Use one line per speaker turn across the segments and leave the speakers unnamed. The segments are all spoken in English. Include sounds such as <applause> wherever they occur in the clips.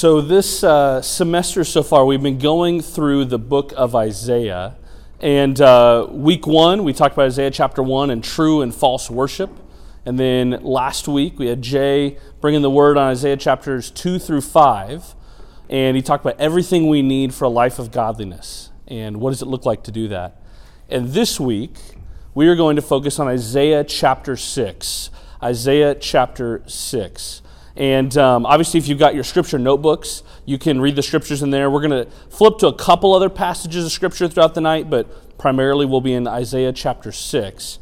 So, this uh, semester so far, we've been going through the book of Isaiah. And uh, week one, we talked about Isaiah chapter one and true and false worship. And then last week, we had Jay bringing the word on Isaiah chapters two through five. And he talked about everything we need for a life of godliness and what does it look like to do that. And this week, we are going to focus on Isaiah chapter six. Isaiah chapter six. And um, obviously, if you've got your scripture notebooks, you can read the scriptures in there. We're going to flip to a couple other passages of scripture throughout the night, but primarily we'll be in Isaiah chapter 6.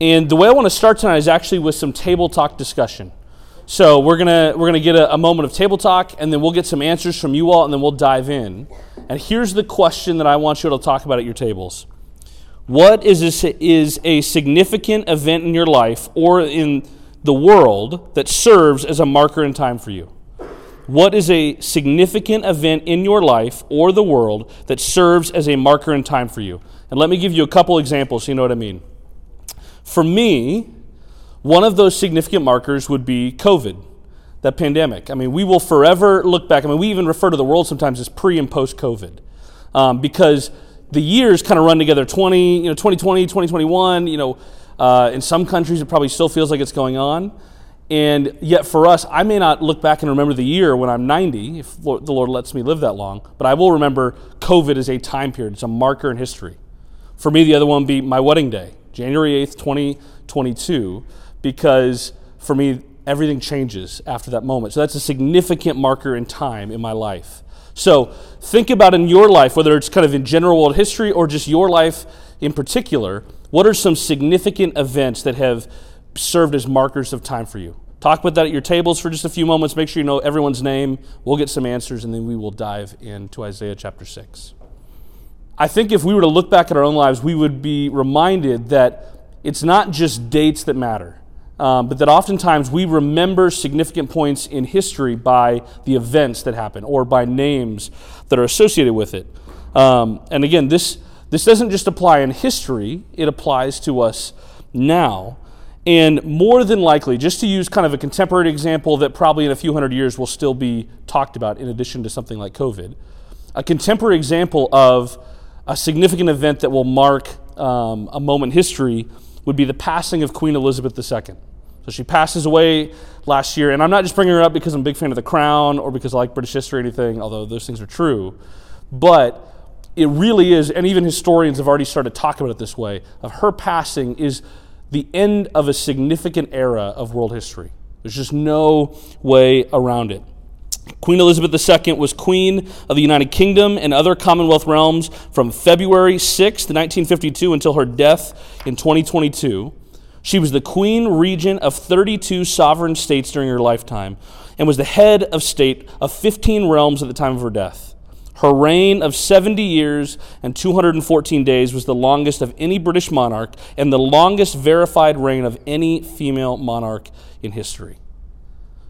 And the way I want to start tonight is actually with some table talk discussion. So we're gonna we're gonna get a, a, moment of table talk, and then we'll get some answers from you all, and then we'll dive in. And here's the question that I want you to talk about at your tables: What is a, is a significant event in your life or in the world that serves as a marker in time for you? What is a significant event in your life or the world that serves as a marker in time for you? And let me give you a couple examples so you know what I mean. For me, one of those significant markers would be COVID, that pandemic. I mean, we will forever look back. I mean, we even refer to the world sometimes as pre and post COVID um, because the years kind of run together 20, you know, 2020, 2021, you know, uh, in some countries, it probably still feels like it's going on. And yet, for us, I may not look back and remember the year when I'm 90, if the Lord lets me live that long, but I will remember COVID as a time period. It's a marker in history. For me, the other one would be my wedding day, January 8th, 2022, because for me, everything changes after that moment. So that's a significant marker in time in my life. So think about in your life, whether it's kind of in general world history or just your life in particular, what are some significant events that have served as markers of time for you? Talk about that at your tables for just a few moments. Make sure you know everyone's name. We'll get some answers, and then we will dive into Isaiah chapter 6. I think if we were to look back at our own lives, we would be reminded that it's not just dates that matter, um, but that oftentimes we remember significant points in history by the events that happen or by names that are associated with it. Um, and again, this this doesn't just apply in history, it applies to us now. And more than likely, just to use kind of a contemporary example that probably in a few hundred years will still be talked about in addition to something like COVID, a contemporary example of a significant event that will mark um, a moment in history would be the passing of Queen Elizabeth II. So she passes away last year, and I'm not just bringing her up because I'm a big fan of The Crown or because I like British history or anything, although those things are true, but it really is, and even historians have already started talking about it this way, of her passing is the end of a significant era of world history. There's just no way around it. Queen Elizabeth II was Queen of the United Kingdom and other Commonwealth realms from February 6, 1952, until her death in 2022. She was the Queen Regent of 32 sovereign states during her lifetime and was the head of state of 15 realms at the time of her death. Her reign of 70 years and 214 days was the longest of any British monarch and the longest verified reign of any female monarch in history.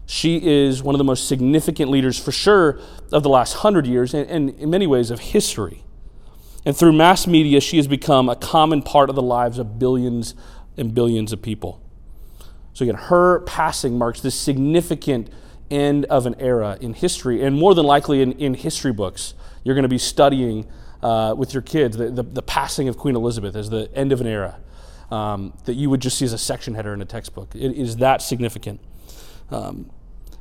She is one of the most significant leaders, for sure, of the last hundred years and, and in many ways of history. And through mass media, she has become a common part of the lives of billions and billions of people. So, again, her passing marks this significant end of an era in history, and more than likely in, in history books you're going to be studying uh, with your kids the, the, the, passing of Queen Elizabeth as the end of an era um, that you would just see as a section header in a textbook. It is that significant. Um,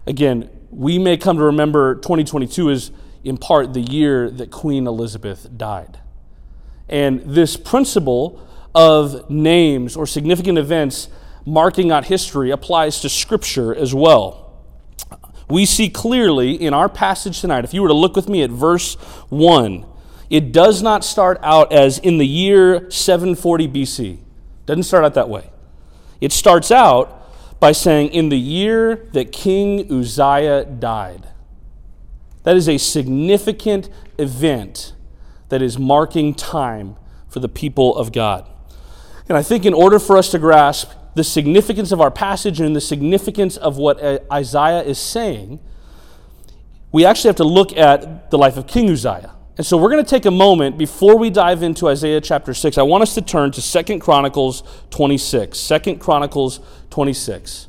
again, we may come to remember 2022 as in part the year that Queen Elizabeth died. And this principle of names or significant events marking out history applies to Scripture as well we see clearly in our passage tonight, if you were to look with me at verse 1, it does not start out as in the year 740 BC. Doesn't start out that way. It starts out by saying, in the year that King Uzziah died. That is a significant event that is marking time for the people of God. And I think in order for us to grasp the significance of our passage and the significance of what uh, Isaiah is saying, we actually have to look at the life of King Uzziah. And so we're going to take a moment before we dive into Isaiah chapter 6. I want us to turn to Second Chronicles 26. 2 Chronicles 26.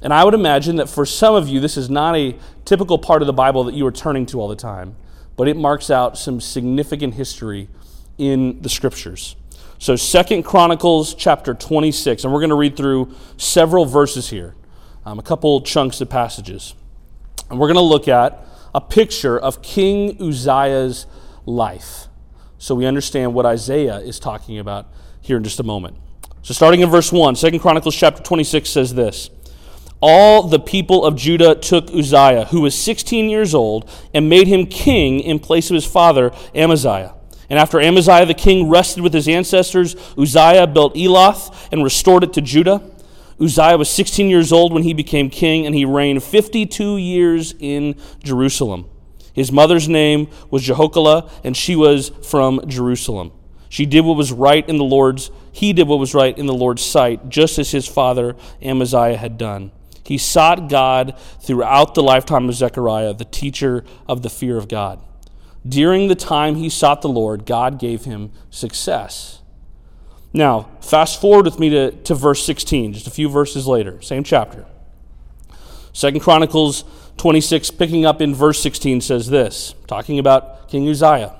And I would imagine that for some of you, this is not a typical part of the Bible that you are turning to all the time, but it marks out some significant history in the scriptures. So, Second Chronicles chapter 26, and we're going to read through several verses here, um, a couple chunks of passages. And we're going to look at a picture of King Uzziah's life. So we understand what Isaiah is talking about here in just a moment. So starting in verse 1, 2 Chronicles chapter 26 says this. All the people of Judah took Uzziah, who was 16 years old, and made him king in place of his father Amaziah. And after Amaziah the king rested with his ancestors, Uzziah built Eloth and restored it to Judah. Uzziah was 16 years old when he became king, and he reigned 52 years in Jerusalem. His mother's name was Jehochalah, and she was from Jerusalem. She did what was right in the Lord's he did what was right in the Lord's sight, just as his father Amaziah had done. He sought God throughout the lifetime of Zechariah, the teacher of the fear of God. During the time he sought the Lord, God gave him success. Now, fast forward with me to, to verse 16, just a few verses later, same chapter. Second Chronicles 26, picking up in verse 16, says this, talking about King Uzziah.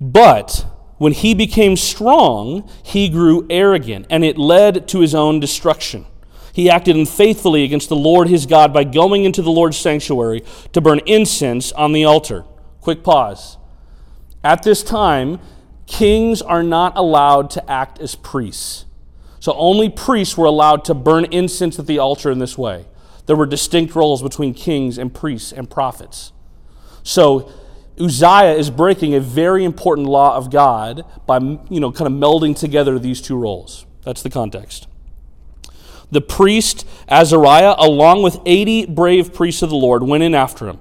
But when he became strong, he grew arrogant, and it led to his own destruction. He acted unfaithfully against the Lord his God by going into the Lord's sanctuary to burn incense on the altar. Quick pause. At this time, kings are not allowed to act as priests. So only priests were allowed to burn incense at the altar in this way. There were distinct roles between kings and priests and prophets. So Uzziah is breaking a very important law of God by you know kind of melding together these two roles. That's the context. The priest Azariah, along with 80 brave priests of the Lord, went in after him.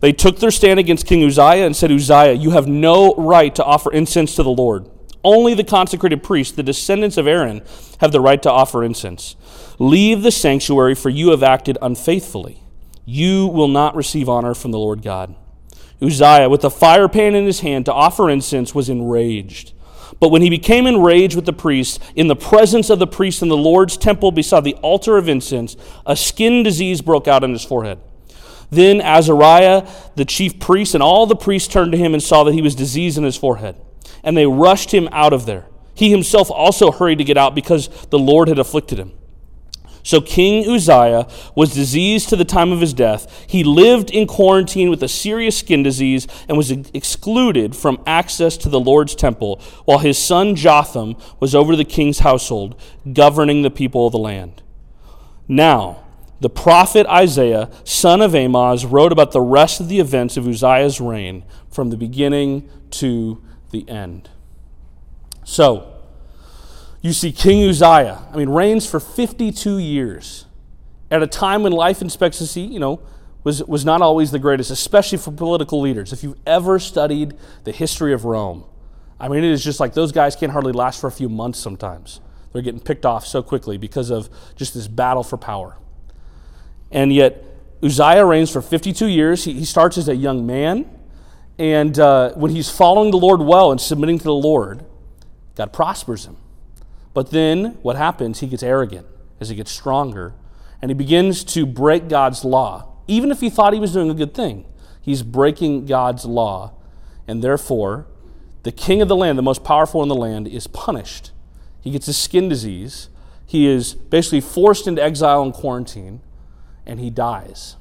They took their stand against King Uzziah and said, Uzziah, you have no right to offer incense to the Lord. Only the consecrated priests, the descendants of Aaron, have the right to offer incense. Leave the sanctuary, for you have acted unfaithfully. You will not receive honor from the Lord God. Uzziah, with a fire pan in his hand to offer incense, was enraged. But when he became enraged with the priests, in the presence of the priests in the Lord's temple beside the altar of incense, a skin disease broke out on his forehead. Then Azariah, the chief priest, and all the priests turned to him and saw that he was diseased in his forehead. And they rushed him out of there. He himself also hurried to get out because the Lord had afflicted him. So King Uzziah was diseased to the time of his death. He lived in quarantine with a serious skin disease and was excluded from access to the Lord's temple, while his son Jotham was over the king's household, governing the people of the land. Now, the prophet Isaiah, son of Amoz, wrote about the rest of the events of Uzziah's reign from the beginning to the end. So, you see King Uzziah, I mean, reigns for 52 years at a time when life expectancy, you know, was, was not always the greatest, especially for political leaders. If you've ever studied the history of Rome, I mean, it is just like those guys can't hardly last for a few months sometimes. They're getting picked off so quickly because of just this battle for power. And yet, Uzziah reigns for 52 years. He, he starts as a young man. And uh, when he's following the Lord well and submitting to the Lord, God prospers him. But then what happens? He gets arrogant as he gets stronger, and he begins to break God's law. Even if he thought he was doing a good thing, he's breaking God's law. And therefore, the king of the land, the most powerful in the land, is punished. He gets a skin disease. He is basically forced into exile and quarantine, and he dies.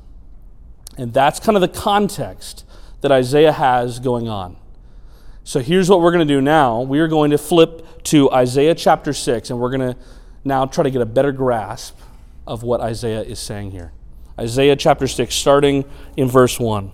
And that's kind of the context that Isaiah has going on. So here's what we're going to do now. We are going to flip to Isaiah chapter 6, and we're going to now try to get a better grasp of what Isaiah is saying here. Isaiah chapter 6, starting in verse 1.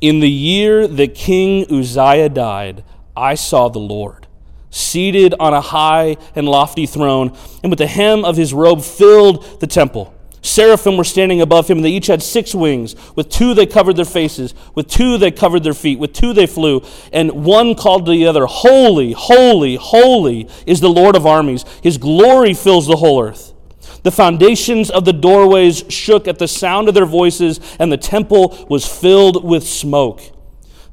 In the year that King Uzziah died, I saw the Lord, seated on a high and lofty throne, and with the hem of his robe filled the temple. Seraphim were standing above him, and they each had six wings. With two they covered their faces, with two they covered their feet, with two they flew, and one called to the other, Holy, holy, holy is the Lord of armies. His glory fills the whole earth. The foundations of the doorways shook at the sound of their voices, and the temple was filled with smoke.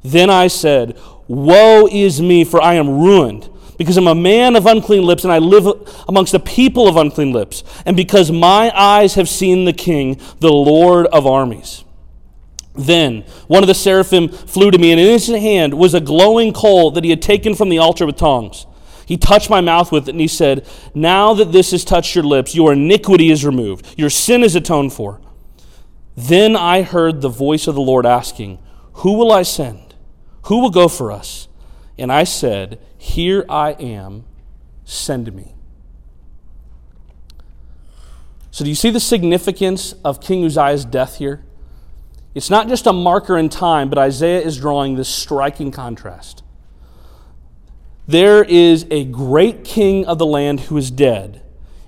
Then I said, Woe is me, for I am ruined because I'm a man of unclean lips and I live amongst a people of unclean lips, and because my eyes have seen the King, the Lord of armies. Then one of the seraphim flew to me, and in his hand was a glowing coal that he had taken from the altar with tongs. He touched my mouth with it, and he said, Now that this has touched your lips, your iniquity is removed, your sin is atoned for. Then I heard the voice of the Lord asking, Who will I send? Who will go for us? And I said, Here I am, send me. So, do you see the significance of King Uzziah's death here? It's not just a marker in time, but Isaiah is drawing this striking contrast. There is a great king of the land who is dead,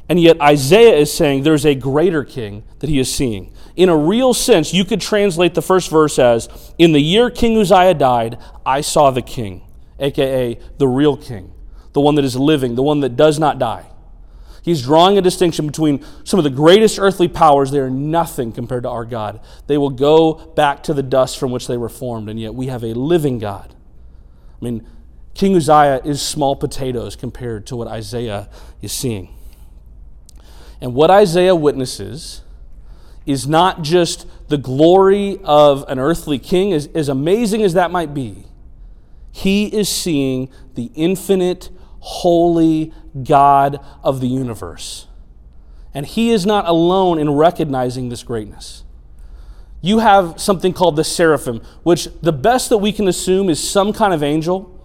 and yet Isaiah is saying there's a greater king that he is seeing. In a real sense, you could translate the first verse as In the year King Uzziah died, I saw the king, aka the real king, the one that is living, the one that does not die. He's drawing a distinction between some of the greatest earthly powers. They are nothing compared to our God. They will go back to the dust from which they were formed, and yet we have a living God. I mean, King Uzziah is small potatoes compared to what Isaiah is seeing. And what Isaiah witnesses is not just the glory of an earthly king, as, as amazing as that might be. He is seeing the infinite, holy God of the universe. And he is not alone in recognizing this greatness. You have something called the seraphim, which the best that we can assume is some kind of angel.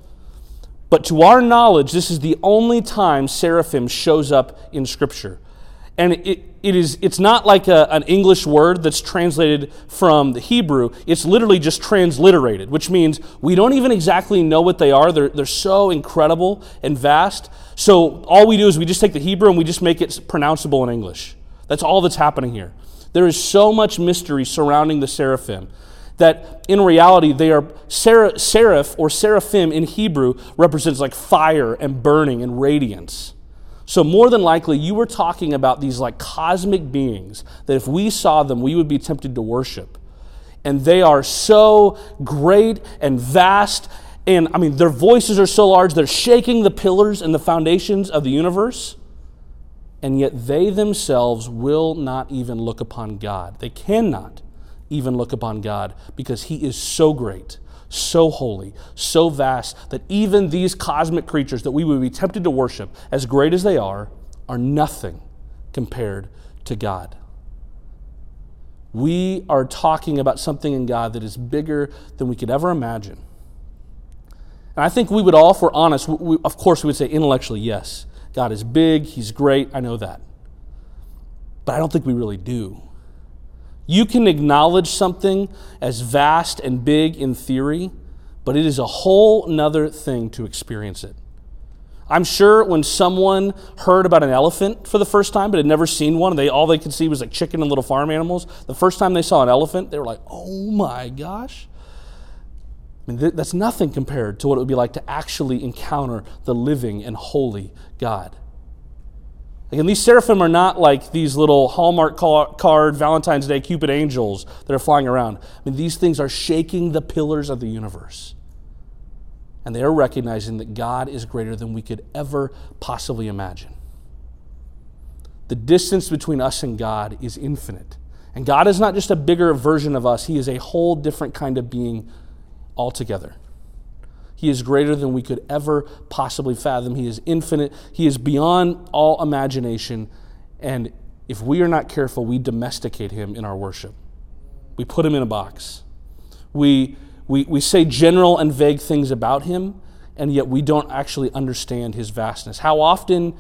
But to our knowledge, this is the only time seraphim shows up in Scripture. And it, it is, it's not like a, an English word that's translated from the Hebrew. It's literally just transliterated, which means we don't even exactly know what they are. They're, they're so incredible and vast. So all we do is we just take the Hebrew and we just make it pronounceable in English. That's all that's happening here. There is so much mystery surrounding the seraphim that in reality they are seraph or seraphim in Hebrew represents like fire and burning and radiance. So, more than likely, you were talking about these like cosmic beings that if we saw them, we would be tempted to worship. And they are so great and vast. And I mean, their voices are so large, they're shaking the pillars and the foundations of the universe. And yet, they themselves will not even look upon God. They cannot even look upon God because He is so great so holy, so vast, that even these cosmic creatures that we would be tempted to worship, as great as they are, are nothing compared to God. We are talking about something in God that is bigger than we could ever imagine. And I think we would all, if we're honest, we, of course, we would say intellectually, yes, God is big, He's great, I know that. But I don't think we really do. You can acknowledge something as vast and big in theory, but it is a whole nother thing to experience it. I'm sure when someone heard about an elephant for the first time but had never seen one, they all they could see was like chicken and little farm animals. The first time they saw an elephant, they were like, "Oh my gosh!" I mean, that's nothing compared to what it would be like to actually encounter the living and holy God. Again, these seraphim are not like these little Hallmark card Valentine's Day Cupid angels that are flying around. I mean, these things are shaking the pillars of the universe. And they are recognizing that God is greater than we could ever possibly imagine. The distance between us and God is infinite. And God is not just a bigger version of us, He is a whole different kind of being altogether. He is greater than we could ever possibly fathom. He is infinite. He is beyond all imagination. And if we are not careful, we domesticate him in our worship. We put him in a box. We, we, we say general and vague things about him, and yet we don't actually understand his vastness. How often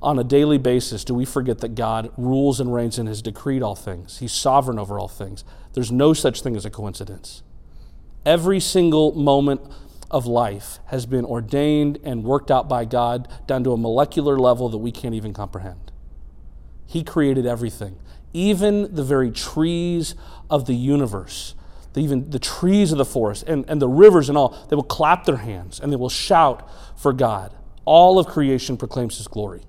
on a daily basis do we forget that God rules and reigns and has decreed all things? He's sovereign over all things. There's no such thing as a coincidence. Every single moment of life has been ordained and worked out by God down to a molecular level that we can't even comprehend. He created everything, even the very trees of the universe, the, even the trees of the forest and, and the rivers and all. They will clap their hands and they will shout for God. All of creation proclaims His glory.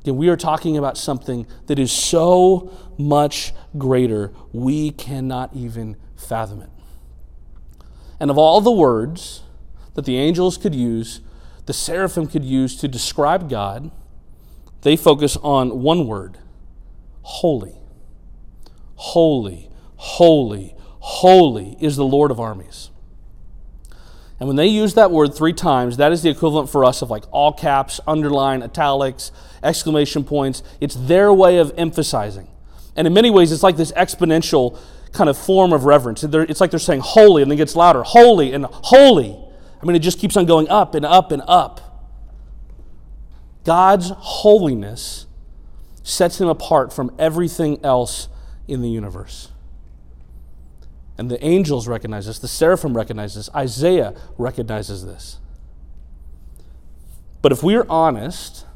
Again, we are talking about something that is so much greater, we cannot even fathom it. And of all the words that the angels could use, the seraphim could use to describe God, they focus on one word holy. Holy, holy, holy is the Lord of armies. And when they use that word three times, that is the equivalent for us of like all caps, underline, italics, exclamation points. It's their way of emphasizing. And in many ways, it's like this exponential kind of form of reverence. It's like they're saying holy and then gets louder, holy and holy. I mean, it just keeps on going up and up and up. God's holiness sets him apart from everything else in the universe. And the angels recognize this, the seraphim recognize this, Isaiah recognizes this. But if we're honest,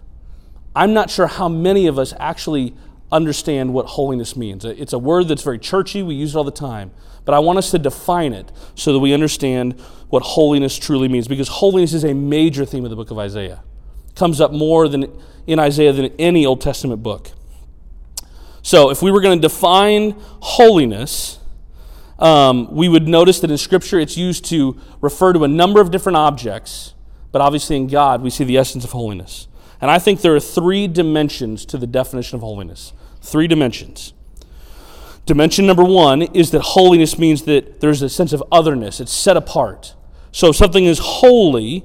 I'm not sure how many of us actually understand what holiness means. It's a word that's very churchy, we use it all the time. But I want us to define it so that we understand what holiness truly means, because holiness is a major theme of the book of Isaiah. It comes up more than in Isaiah than any Old Testament book. So, if we were going to define holiness, um, we would notice that in Scripture it's used to refer to a number of different objects, but obviously in God we see the essence of holiness. And I think there are three dimensions to the definition of holiness. Three dimensions. Dimension number one is that holiness means that there's a sense of otherness, it's set apart. So if something is holy,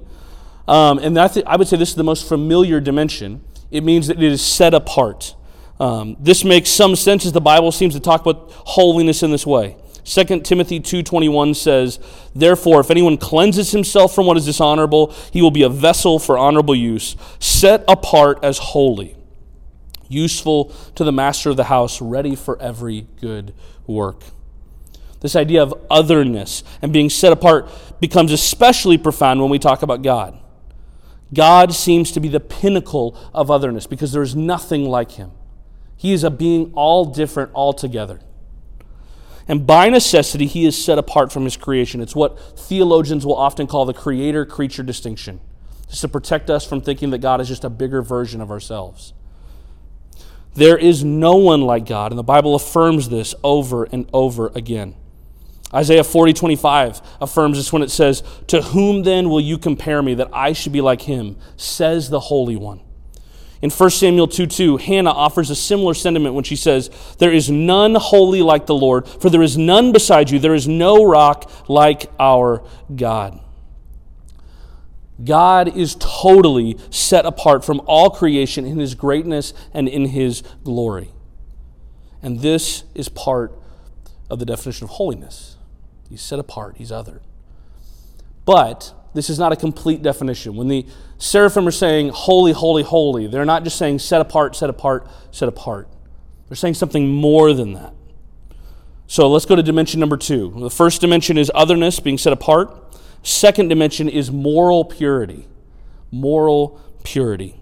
um, and I, I would say this is the most familiar dimension, it means that it is set apart. Um, this makes some sense as the Bible seems to talk about holiness in this way. 2 Timothy 2:21 says, "Therefore if anyone cleanses himself from what is dishonorable, he will be a vessel for honorable use, set apart as holy, useful to the master of the house, ready for every good work." This idea of otherness and being set apart becomes especially profound when we talk about God. God seems to be the pinnacle of otherness because there is nothing like him. He is a being all different altogether. And by necessity, he is set apart from his creation. It's what theologians will often call the creator creature distinction, just to protect us from thinking that God is just a bigger version of ourselves. There is no one like God, and the Bible affirms this over and over again. Isaiah 40, 25 affirms this when it says, To whom then will you compare me that I should be like him, says the Holy One. In 1 Samuel 2 2, Hannah offers a similar sentiment when she says, There is none holy like the Lord, for there is none beside you. There is no rock like our God. God is totally set apart from all creation in his greatness and in his glory. And this is part of the definition of holiness. He's set apart, he's other. But this is not a complete definition. When the seraphim are saying holy, holy, holy, they're not just saying set apart, set apart, set apart. They're saying something more than that. So let's go to dimension number two. The first dimension is otherness, being set apart. Second dimension is moral purity. Moral purity.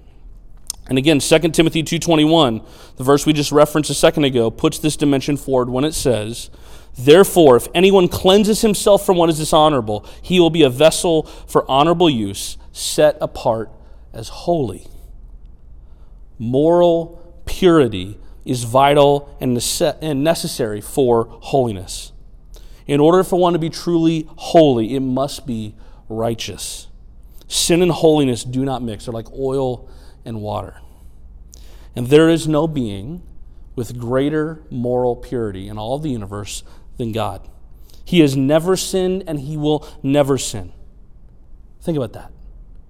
And again, 2 Timothy 2:21, the verse we just referenced a second ago, puts this dimension forward when it says, Therefore, if anyone cleanses himself from what is dishonorable, he will be a vessel for honorable use, set apart as holy. Moral purity is vital and necessary for holiness. In order for one to be truly holy, it must be righteous. Sin and holiness do not mix, they're like oil and water. And there is no being with greater moral purity in all the universe than God. He has never sinned and he will never sin. Think about that.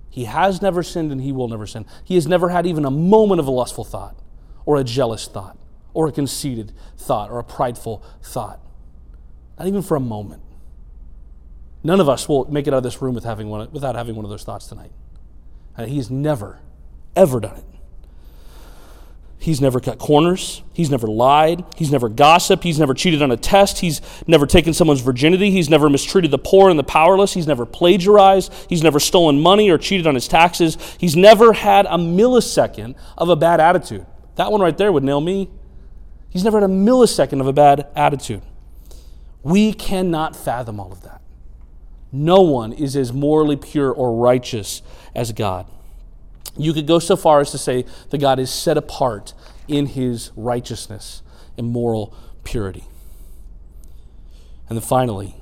He has never sinned and he will never sin. He has never had even a moment of a lustful thought, or a jealous thought, or a conceited thought, or a prideful thought. Not even for a moment. None of us will make it out of this room with having one, without having one of those thoughts tonight. And he's never, ever done it. He's never cut corners. He's never lied. He's never gossiped. He's never cheated on a test. He's never taken someone's virginity. He's never mistreated the poor and the powerless. He's never plagiarized. He's never stolen money or cheated on his taxes. He's never had a millisecond of a bad attitude. That one right there would nail me. He's never had a millisecond of a bad attitude. We cannot fathom all of that. No one is as morally pure or righteous as God. You could go so far as to say that God is set apart in his righteousness and moral purity. And then finally,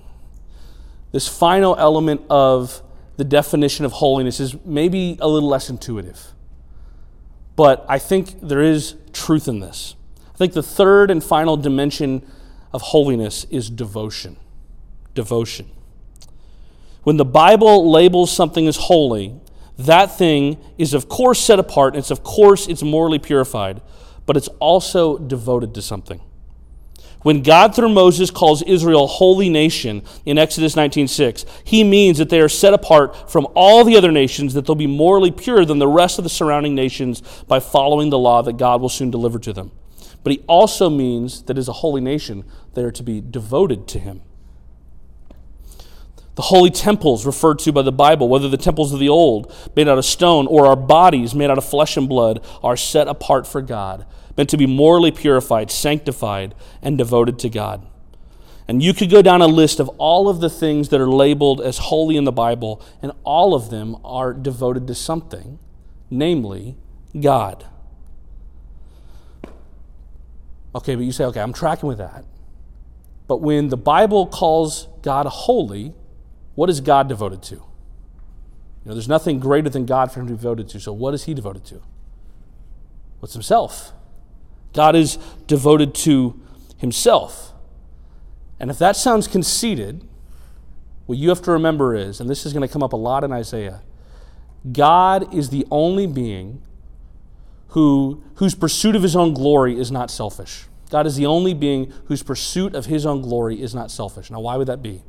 this final element of the definition of holiness is maybe a little less intuitive. But I think there is truth in this. I think the third and final dimension of holiness is devotion. Devotion. When the Bible labels something as holy, that thing is of course set apart, and it's of course it's morally purified, but it's also devoted to something. When God through Moses calls Israel a holy nation in Exodus 19:6, he means that they are set apart from all the other nations that they'll be morally pure than the rest of the surrounding nations by following the law that God will soon deliver to them. But he also means that as a holy nation, they are to be devoted to him. The holy temples referred to by the Bible, whether the temples of the old, made out of stone, or our bodies made out of flesh and blood, are set apart for God, meant to be morally purified, sanctified, and devoted to God. And you could go down a list of all of the things that are labeled as holy in the Bible, and all of them are devoted to something, namely God. Okay, but you say, okay, I'm tracking with that. But when the Bible calls God holy, what is God devoted to? You know, there's nothing greater than God for him to be devoted to. So what is he devoted to? What's himself? God is devoted to himself. And if that sounds conceited, what you have to remember is, and this is going to come up a lot in Isaiah, God is the only being who, whose pursuit of his own glory is not selfish. God is the only being whose pursuit of his own glory is not selfish. Now, why would that be?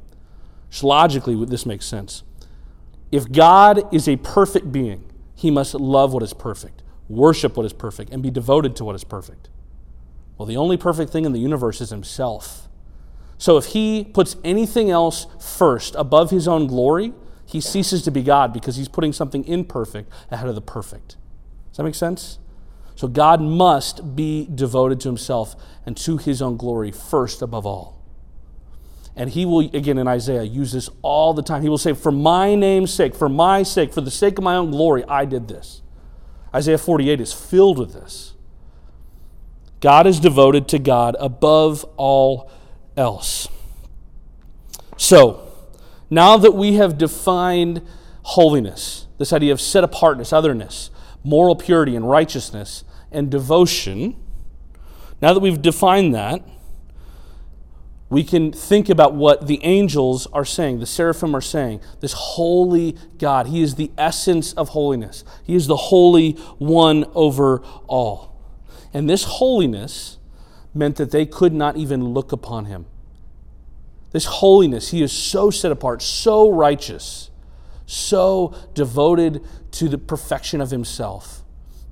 Just logically, this makes sense. If God is a perfect being, he must love what is perfect, worship what is perfect, and be devoted to what is perfect. Well, the only perfect thing in the universe is himself. So if he puts anything else first above his own glory, he ceases to be God because he's putting something imperfect ahead of the perfect. Does that make sense? So God must be devoted to himself and to his own glory first above all. And he will, again in Isaiah, use this all the time. He will say, For my name's sake, for my sake, for the sake of my own glory, I did this. Isaiah 48 is filled with this. God is devoted to God above all else. So, now that we have defined holiness, this idea of set apartness, otherness, moral purity, and righteousness, and devotion, now that we've defined that, we can think about what the angels are saying, the seraphim are saying. This holy God, He is the essence of holiness, He is the holy one over all. And this holiness meant that they could not even look upon Him. This holiness, He is so set apart, so righteous, so devoted to the perfection of Himself.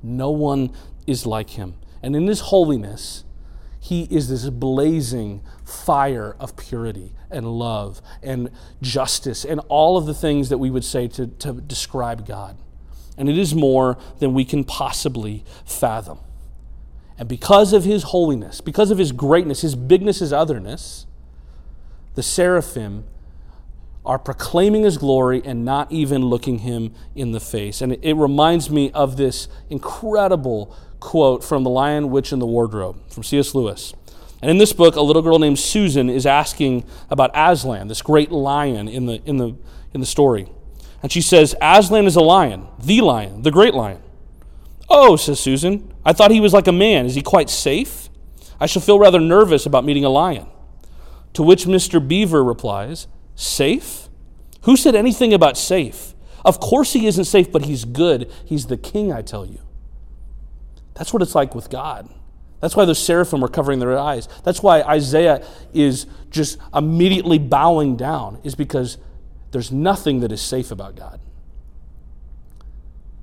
No one is like Him. And in His holiness, he is this blazing fire of purity and love and justice and all of the things that we would say to, to describe God. And it is more than we can possibly fathom. And because of his holiness, because of his greatness, his bigness, his otherness, the seraphim are proclaiming his glory and not even looking him in the face. And it, reminds me of this incredible quote from The Lion, Witch, and the Wardrobe from C.S. Lewis. And in this book, a little girl named Susan is asking about Aslan, this great lion in the, in the, in the story. And she says, Aslan is a lion, the lion, the great lion. Oh, says Susan, I thought he was like a man. Is he quite safe? I shall feel rather nervous about meeting a lion. To which Mr. Beaver replies, Safe? Who said anything about safe? Of course he isn't safe, but he's good. He's the king, I tell you. That's what it's like with God. That's why those seraphim are covering their eyes. That's why Isaiah is just immediately bowing down, is because there's nothing that is safe about God.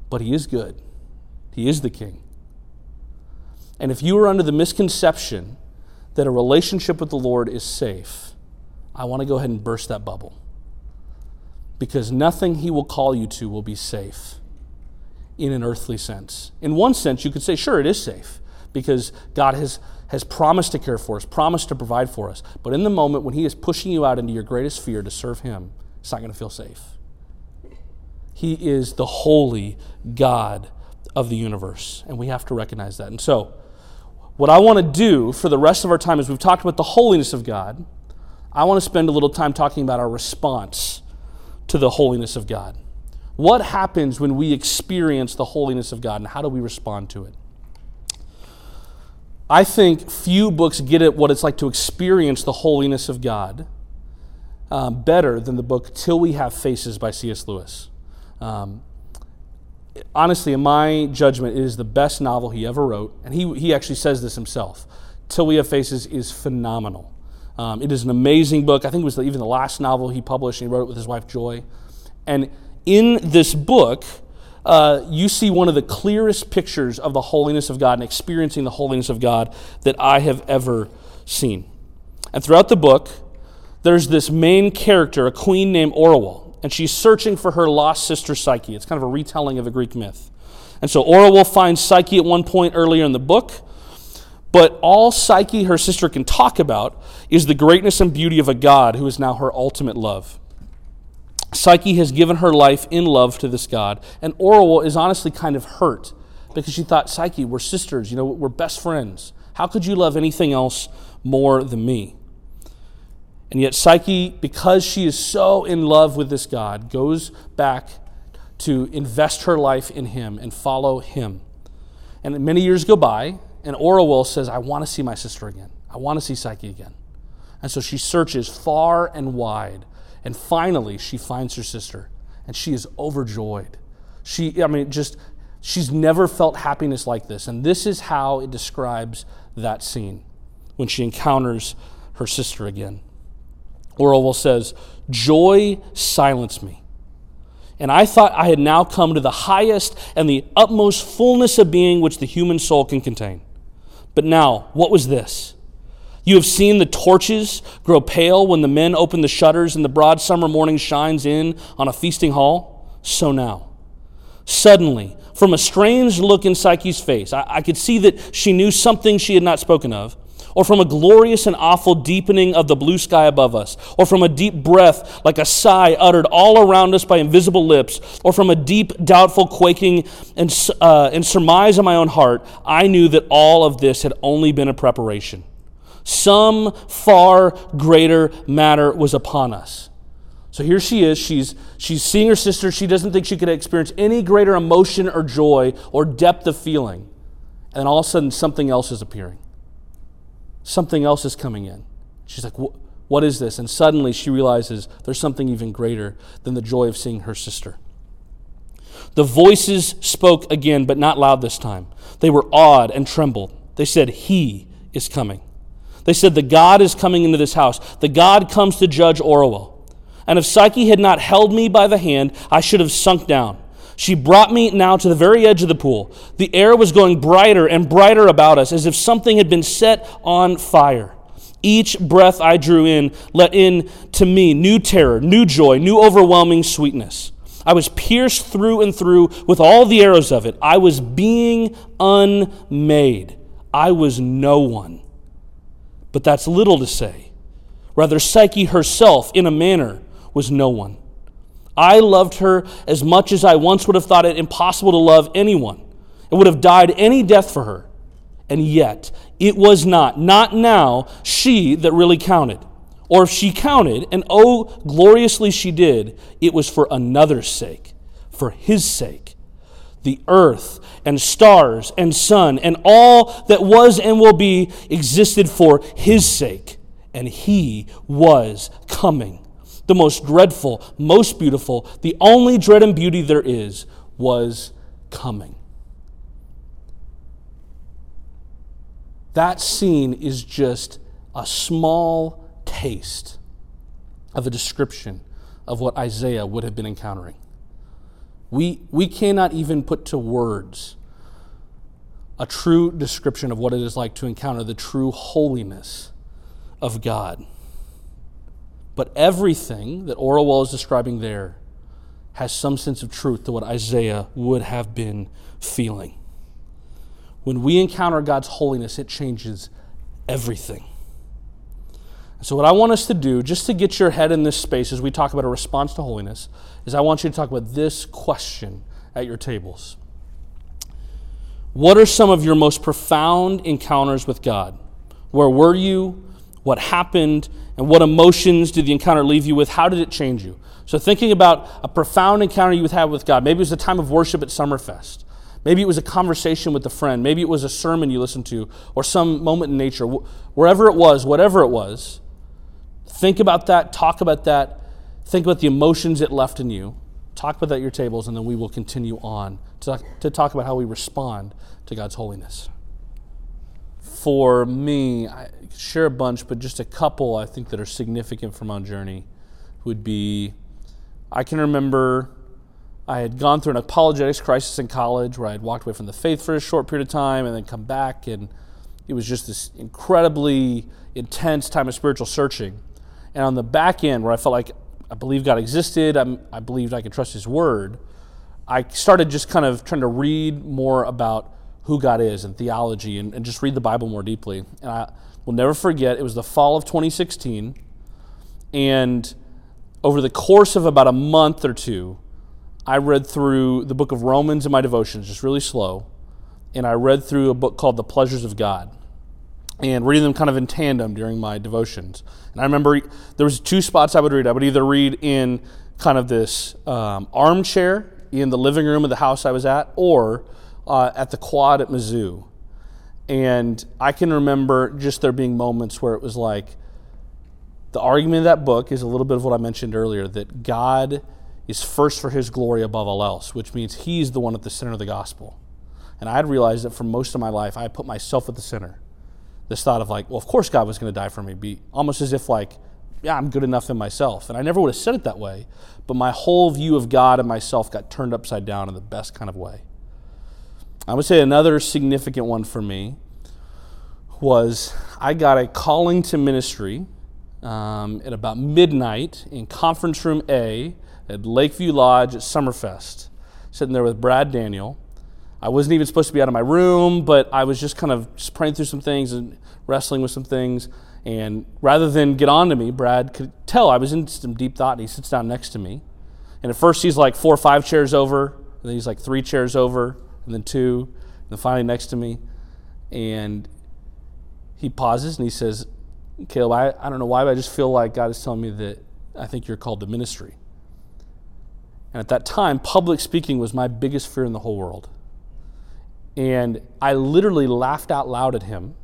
But He is good, He is the King. And if you are under the misconception that a relationship with the Lord is safe, I want to go ahead and burst that bubble. Because nothing He will call you to will be safe in an earthly sense. In one sense, you could say, sure, it is safe because God has, has promised to care for us, promised to provide for us. But in the moment when He is pushing you out into your greatest fear to serve Him, it's not going to feel safe. He is the holy God of the universe, and we have to recognize that. And so, what I want to do for the rest of our time is we've talked about the holiness of God. I want to spend a little time talking about our response to the holiness of God. What happens when we experience the holiness of God, and how do we respond to it? I think few books get at what it's like to experience the holiness of God um, better than the book Till We Have Faces by C.S. Lewis. Um, honestly, in my judgment, it is the best novel he ever wrote, and he, he actually says this himself. Till We Have Faces is phenomenal. Um, it is an amazing book. I think it was even the last novel he published, and he wrote it with his wife Joy. And in this book, uh, you see one of the clearest pictures of the holiness of God and experiencing the holiness of God that I have ever seen. And throughout the book, there's this main character, a queen named Orual, and she's searching for her lost sister Psyche. It's kind of a retelling of a Greek myth. And so Orual finds Psyche at one point earlier in the book, but all Psyche, her sister, can talk about is the greatness and beauty of a God who is now her ultimate love. Psyche has given her life in love to this God, and Orual is honestly kind of hurt because she thought, Psyche, we're sisters, you know, we're best friends. How could you love anything else more than me? And yet, Psyche, because she is so in love with this God, goes back to invest her life in him and follow him. And many years go by, and Orual says, I want to see my sister again. I want to see Psyche again. And so she searches far and wide and finally, she finds her sister, and she is overjoyed. She, I mean, just, she's never felt happiness like this. And this is how it describes that scene when she encounters her sister again. Orual says, Joy silenced me. And I thought I had now come to the highest and the utmost fullness of being which the human soul can contain. But now, what was this? You have seen the torches grow pale when the men open the shutters and the broad summer morning shines in on a feasting hall. So now. Suddenly, from a strange look in Psyche's face, I, I could see that she knew something she had not spoken of, or from a glorious and awful deepening of the blue sky above us, or from a deep breath like a sigh uttered all around us by invisible lips, or from a deep, doubtful quaking and, uh, and surmise in my own heart, I knew that all of this had only been a preparation some far greater matter was upon us. So here she is. She's, she's seeing her sister. She doesn't think she could experience any greater emotion or joy or depth of feeling. And all of a sudden, something else is appearing. Something else is coming in. She's like, What is this? And suddenly she realizes there's something even greater than the joy of seeing her sister. The voices spoke again, but not loud this time. They were awed and trembled. They said, He is coming. They said, The God is coming into this house. The God comes to judge Orual. And if Psyche had not held me by the hand, I should have sunk down. She brought me now to the very edge of the pool. The air was going brighter and brighter about us, as if something had been set on fire. Each breath I drew in let in to me new terror, new joy, new overwhelming sweetness. I was pierced through and through with all the arrows of it. I was being unmade. I was no one. But that's little to say. Rather, Psyche herself, in a manner, was no one. I loved her as much as I once would have thought it impossible to love anyone and would have died any death for her. And yet, it was not, not now, she that really counted. Or if she counted, and oh, gloriously she did, it was for another's sake, for his sake. The earth and stars and sun and all that was and will be existed for his sake. And he was coming. The most dreadful, most beautiful, the only dread and beauty there is was coming. That scene is just a small taste of a description of what Isaiah would have been encountering. We, we cannot even put to words a true description of what it is like to encounter the true holiness of God. But everything that Orual is describing there has some sense of truth to what Isaiah would have been feeling. When we encounter God's holiness, it changes everything. So, what I want us to do, just to get your head in this space as we talk about a response to holiness, is I want you to talk about this question at your tables. What are some of your most profound encounters with God? Where were you? What happened? And what emotions did the encounter leave you with? How did it change you? So, thinking about a profound encounter you have with God. Maybe it was a time of worship at Summerfest. Maybe it was a conversation with a friend. Maybe it was a sermon you listened to or some moment in nature. Wherever it was, whatever it was, think about that, talk about that, think about the emotions it left in you. Talk about that at your tables, and then we will continue on to talk, to talk about how we respond to God's holiness. For me, I share a bunch, but just a couple I think that are significant from my journey would be I can remember I had gone through an apologetics crisis in college where I had walked away from the faith for a short period of time and then come back, and it was just this incredibly intense time of spiritual searching. And on the back end, where I felt like I believed God existed, I'm, i believed I could trust His Word, I started just kind of trying to read more about who God is and theology and, and just read the Bible more deeply. And I will never forget, it was the fall of 2016, and over the course of about a month or two, I read through the book of Romans in my devotions, just really slow, and I read through a book called The Pleasures of God, and reading them kind of in tandem during my devotions. And I remember there was two spots I would read. I would either read in kind of this um, armchair in the living room of the house I was at, or uh, at the quad at Mizzou. And I can remember just there being moments where it was like, the argument of that book is a little bit of what I mentioned earlier that God is first for his glory above all else, which means he's the one at the center of the gospel. And I had realized that for most of my life, I put myself at the center. This thought of like, well, of course God was going to die for me, be almost as if like, yeah, I'm good enough in myself. And I never would have said it that way, but my whole view of God and myself got turned upside down in the best kind of way. I would say another significant one for me was I got a calling to ministry um, at about midnight in conference room A at Lakeview Lodge at Summerfest, sitting there with Brad Daniel. I wasn't even supposed to be out of my room, but I was just kind of just praying through some things and wrestling with some things. And rather than get on to me, Brad could tell I was in some deep thought, and he sits down next to me. And at first, he's like four or five chairs over, and then he's like three chairs over, and then two, and then finally next to me. And he pauses and he says, Caleb, I, I don't know why, but I just feel like God is telling me that I think you're called to ministry. And at that time, public speaking was my biggest fear in the whole world. And I literally laughed out loud at him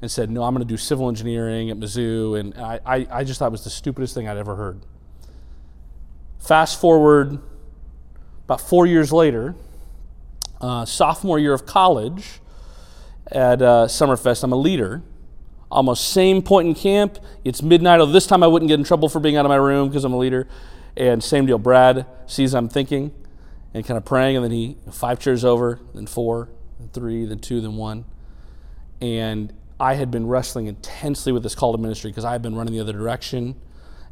and said, No, I'm going to do civil engineering at Mizzou. And I, I, I just thought it was the stupidest thing I'd ever heard. Fast forward about four years later, uh, sophomore year of college at uh, Summerfest, I'm a leader. Almost same point in camp. It's midnight. Oh, this time I wouldn't get in trouble for being out of my room because I'm a leader. And same deal. Brad sees I'm thinking and kind of praying, and then he five chairs over, then four, then three, then two, then one. And I had been wrestling intensely with this call to ministry because I had been running the other direction,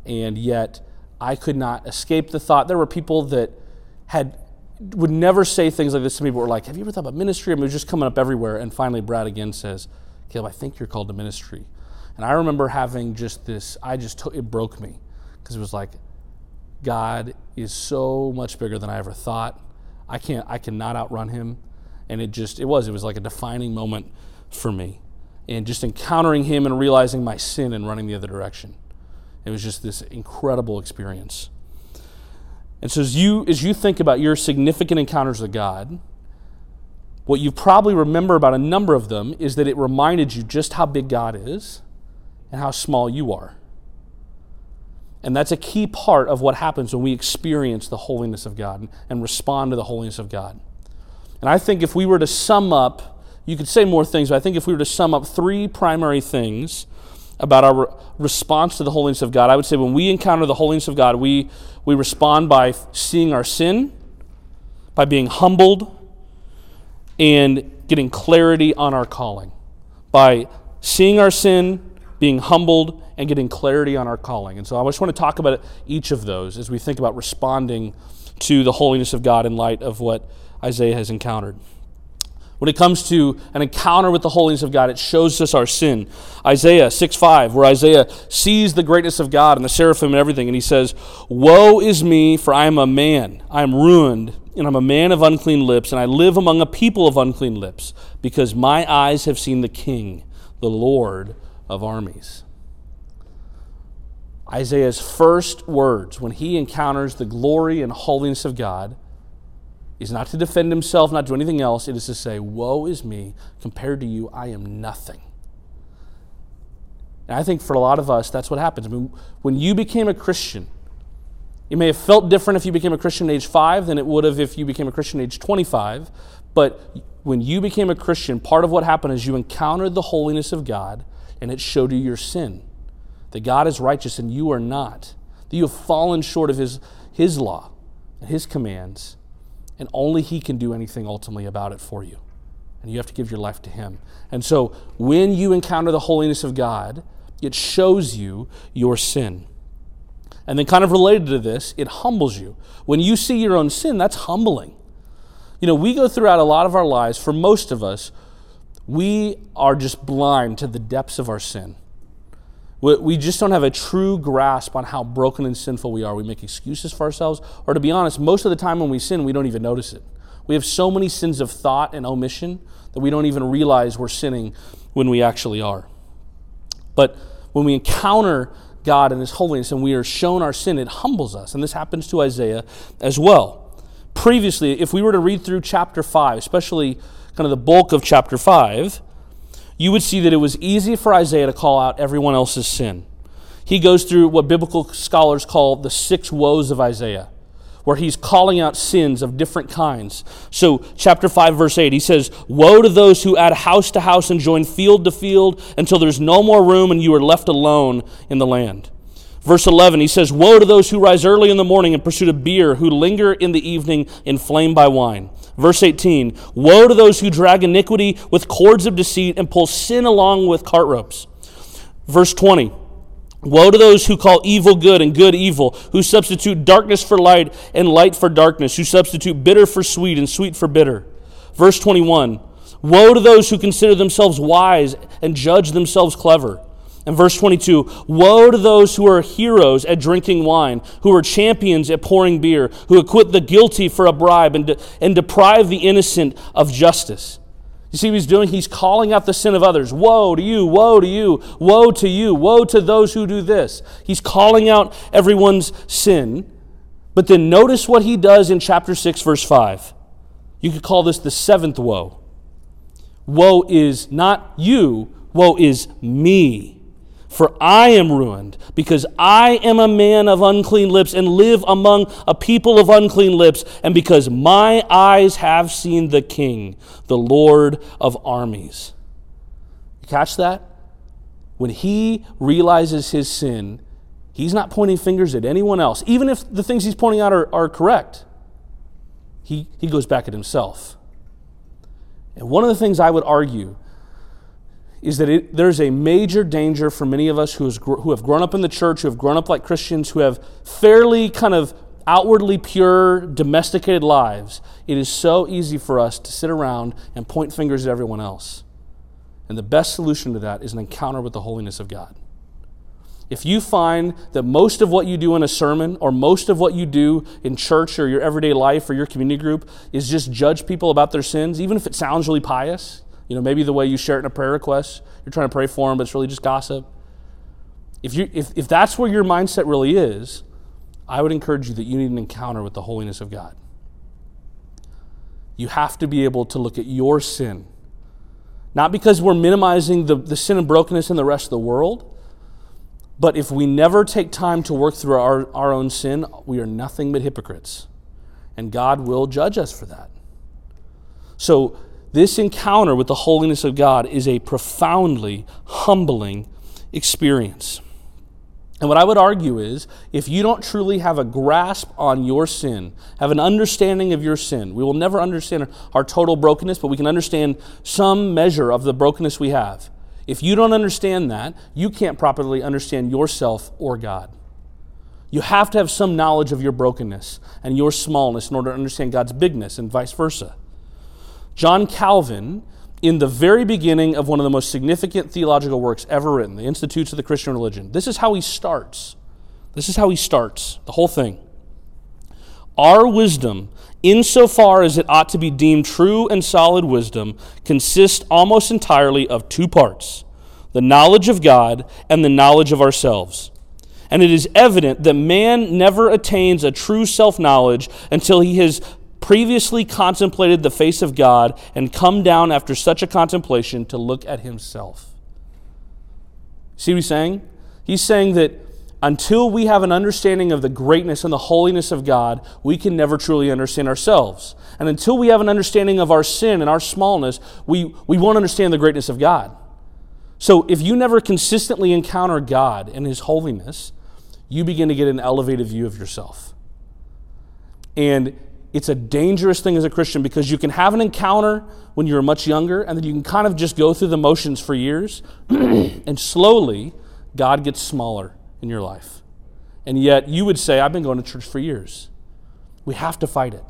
and yet I could not escape the thought. There were people that had would never say things like this to me, but were like, "Have you ever thought about ministry?" I mean, it was just coming up everywhere. And finally, Brad again says, Caleb, I think you're called to ministry. And I remember having just this, I just, it broke me because it was like, God is so much bigger than I ever thought. I can't, I cannot outrun him. And it just, it was, it was like a defining moment for me. And just encountering him and realizing my sin and running the other direction. It was just this incredible experience. And so as you, as you think about your significant encounters with God, what you probably remember about a number of them is that it reminded you just how big God is and how small you are. And that's a key part of what happens when we experience the holiness of God and respond to the holiness of God. And I think if we were to sum up, you could say more things, but I think if we were to sum up three primary things about our re- response to the holiness of God, I would say when we encounter the holiness of God, we, we respond by seeing our sin, by being humbled, and getting clarity on our calling by seeing our sin, being humbled, and getting clarity on our calling. And so I just want to talk about each of those as we think about responding to the holiness of God in light of what Isaiah has encountered. When it comes to an encounter with the holiness of God, it shows us our sin. Isaiah 6 5, where Isaiah sees the greatness of God and the seraphim and everything, and he says, Woe is me, for I am a man. I am ruined, and I'm a man of unclean lips, and I live among a people of unclean lips, because my eyes have seen the King, the Lord of armies. Isaiah's first words when he encounters the glory and holiness of God is not to defend himself, not to do anything else. It is to say, Woe is me, compared to you, I am nothing. And I think for a lot of us, that's what happens. I mean, when you became a Christian, it may have felt different if you became a Christian at age five than it would have if you became a Christian at age 25. But when you became a Christian, part of what happened is you encountered the holiness of God and it showed you your sin. That God is righteous and you are not. That you have fallen short of His, his law and His commands. And only He can do anything ultimately about it for you. And you have to give your life to Him. And so when you encounter the holiness of God, it shows you your sin. And then, kind of related to this, it humbles you. When you see your own sin, that's humbling. You know, we go throughout a lot of our lives, for most of us, we are just blind to the depths of our sin. We just don't have a true grasp on how broken and sinful we are. We make excuses for ourselves, or to be honest, most of the time when we sin, we don't even notice it. We have so many sins of thought and omission that we don't even realize we're sinning when we actually are. But when we encounter God and His holiness and we are shown our sin, it humbles us. And this happens to Isaiah as well. Previously, if we were to read through chapter 5, especially kind of the bulk of chapter 5, you would see that it was easy for Isaiah to call out everyone else's sin. He goes through what biblical scholars call the six woes of Isaiah where he's calling out sins of different kinds. So, chapter 5, verse 8, he says, Woe to those who add house to house and join field to field until there's no more room and you are left alone in the land. Verse 11, he says, Woe to those who rise early in the morning in pursuit of beer, who linger in the evening inflamed by wine. Verse 18, Woe to those who drag iniquity with cords of deceit and pull sin along with cart ropes. Verse 20, Woe to those who call evil good and good evil, who substitute darkness for light and light for darkness, who substitute bitter for sweet and sweet for bitter. Verse 21 Woe to those who consider themselves wise and judge themselves clever. And verse 22 Woe to those who are heroes at drinking wine, who are champions at pouring beer, who acquit the guilty for a bribe and, de- and deprive the innocent of justice. You see what he's doing? He's calling out the sin of others. Woe to you, woe to you, woe to you, woe to those who do this. He's calling out everyone's sin. But then notice what he does in chapter 6, verse 5. You could call this the seventh woe. Woe is not you, woe is me. For I am ruined, because I am a man of unclean lips and live among a people of unclean lips, and because my eyes have seen the King, the Lord of armies. You catch that? When he realizes his sin, he's not pointing fingers at anyone else, even if the things he's pointing out are, are correct. He, he goes back at himself. And one of the things I would argue is that it, there's a major danger for many of us who, have grown up in the church, who have grown up like Christians, who have fairly kind of outwardly pure, domesticated lives. It is so easy for us to sit around and point fingers at everyone else. And the best solution to that is an encounter with the holiness of God. If you find that most of what you do in a sermon or most of what you do in church or your everyday life or your community group is just judge people about their sins, even if it sounds really pious, you know, maybe the way you share it in a prayer request, you're trying to pray for them, but it's really just gossip. If, you, if, if that's where your mindset really is, I would encourage you that you need an encounter with the holiness of God. You have to be able to look at your sin. Not because we're minimizing the, the sin and brokenness in the rest of the world, but if we never take time to work through our, our own sin, we are nothing but hypocrites. And God will judge us for that. So this encounter with the holiness of God is a profoundly humbling experience. And what I would argue is if you don't truly have a grasp on your sin, have an understanding of your sin, we will never understand our total brokenness, but we can understand some measure of the brokenness we have. If you don't understand that, you can't properly understand yourself or God. You have to have some knowledge of your brokenness and your smallness in order to understand God's bigness and vice versa. John Calvin, in the very beginning of one of the most significant theological works ever written, the Institutes of the Christian Religion, this is how he starts. This is how he starts the whole thing. Our wisdom, insofar as it ought to be deemed true and solid wisdom, consists almost entirely of two parts the knowledge of God and the knowledge of ourselves. And it is evident that man never attains a true self knowledge until he has previously contemplated the face of God and come down after such a contemplation to look at himself. See what he's saying? He's saying that until we have an understanding of the greatness and the holiness of God, we can never truly understand ourselves. And until we have an understanding of our sin and our smallness, we, we won't understand the greatness of God. So if you never consistently encounter God and His holiness, you begin to get an elevated view of yourself. And it's a dangerous thing as a Christian because you can have an encounter when you're much younger and then you can kind of just go through the motions for years <clears throat> and slowly God gets smaller in your life. And yet you would say, I've been going to church for years. We have to fight it.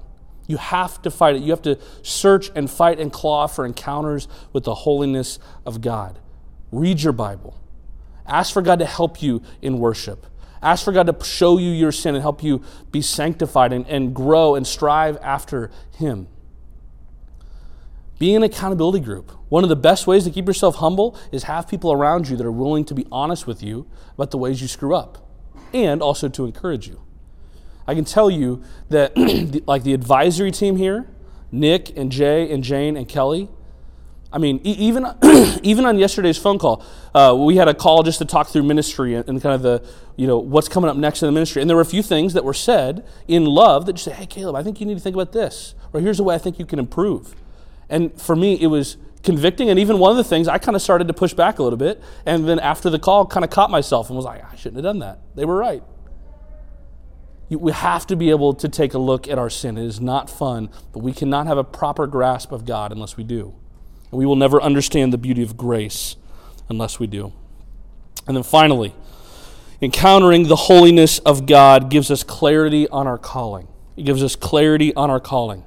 You have to fight it. You have to search and fight and claw for encounters with the holiness of God. Read your Bible. Ask for God to help you in worship. Ask for God to show you your sin and help you be sanctified and, and grow and strive after Him. Be an accountability group. One of the best ways to keep yourself humble is have people around you that are willing to be honest with you about the ways you screw up and also to encourage you. I can tell you that, <clears throat> like the advisory team here, Nick and Jay and Jane and Kelly, I mean, even, <clears throat> even on yesterday's phone call, uh, we had a call just to talk through ministry and, and, kind of the, you know, what's coming up next in the ministry. And there were a few things that were said in love that just say, hey, Caleb, I think you need to think about this. Or here's a way I think you can improve. And for me, it was convicting. And even one of the things, I kind of started to push back a little bit. And then after the call, kind of caught myself and was like, I shouldn't have done that. They were right. We have to be able to take a look at our sin. It is not fun, but we cannot have a proper grasp of God unless we do. We will never understand the beauty of grace unless we do. And then finally, encountering the holiness of God gives us clarity on our calling. It gives us clarity on our calling.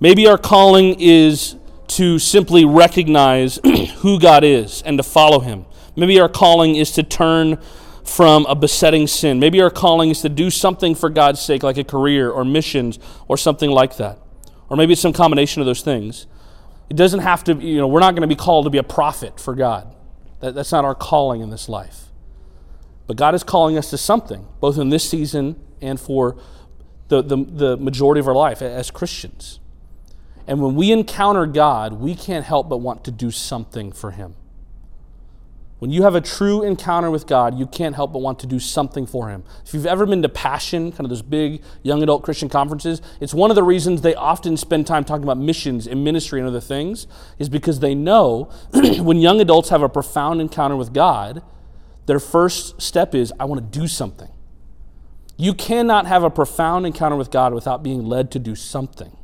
Maybe our calling is to simply recognize <clears throat> who God is and to follow Him. Maybe our calling is to turn from a besetting sin. Maybe our calling is to do something for God's sake, like a career or missions or something like that. Or maybe it's some combination of those things. It doesn't have to, be, you know, we're not going to be called to be a prophet for God. That, that's not our calling in this life. But God is calling us to something, both in this season and for the, the, the majority of our life as Christians. And when we encounter God, we can't help but want to do something for Him. When you have a true encounter with God, you can't help but want to do something for Him. If you've ever been to Passion, kind of those big young adult Christian conferences, it's one of the reasons they often spend time talking about missions and ministry and other things, is because they know <clears throat> when young adults have a profound encounter with God, their first step is, I want to do something. You cannot have a profound encounter with God without being led to do something.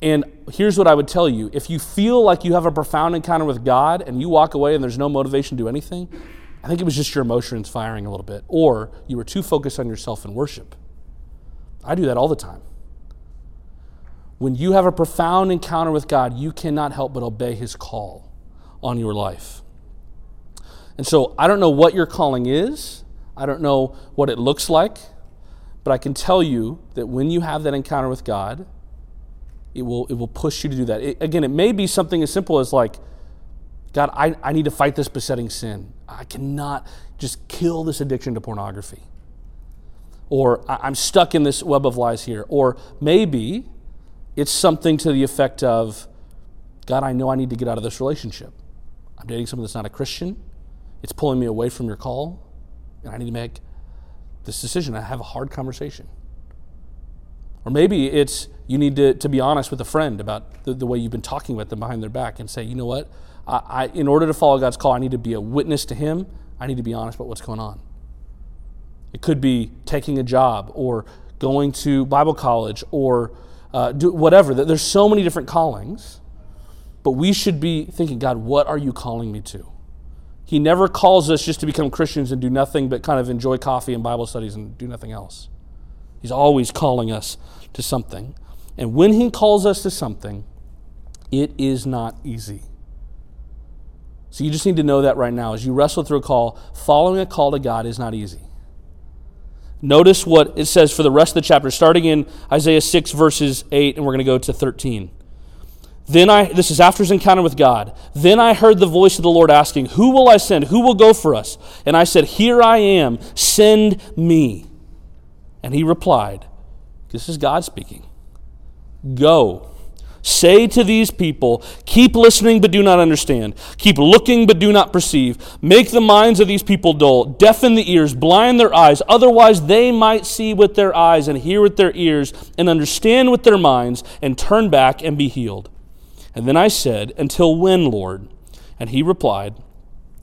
And here's what I would tell you if you feel like you have a profound encounter with God and you walk away and there's no motivation to do anything, I think it was just your emotions firing a little bit, or you were too focused on yourself in worship. I do that all the time. When you have a profound encounter with God, you cannot help but obey His call on your life. And so I don't know what your calling is, I don't know what it looks like, but I can tell you that when you have that encounter with God, it will, it will push you to do that. It, again, it may be something as simple as like, God, I, I need to fight this besetting sin. I cannot just kill this addiction to pornography. Or I'm stuck in this web of lies here. Or maybe it's something to the effect of, God, I know I need to get out of this relationship. I'm dating someone that's not a Christian. It's pulling me away from your call. And I need to make this decision. I have a hard conversation. Or maybe it's you need to, to be honest with a friend about the, the way you've been talking with them behind their back and say, you know what, I, I, in order to follow God's call, I need to be a witness to Him. I need to be honest about what's going on. It could be taking a job or going to Bible college or uh, do whatever. There's so many different callings, but we should be thinking, God, what are you calling me to? He never calls us just to become Christians and do nothing but kind of enjoy coffee and Bible studies and do nothing else. He's always calling us to something. And when He calls us to something, it is not easy. So you just need to know that right now. As you wrestle through a call, following a call to God is not easy. Notice what it says for the rest of the chapter, starting in Isaiah 6, verses 8, and we're going to go to 13. Then I, this is after his encounter with God. Then I heard the voice of the Lord asking, Who will I send? Who will go for us? And I said, Here I am, send me. And he replied, This is God speaking. Go. Say to these people, Keep listening, but do not understand. Keep looking, but do not perceive. Make the minds of these people dull, deafen the ears, blind their eyes. Otherwise, they might see with their eyes and hear with their ears and understand with their minds and turn back and be healed. And then I said, Until when, Lord? And he replied,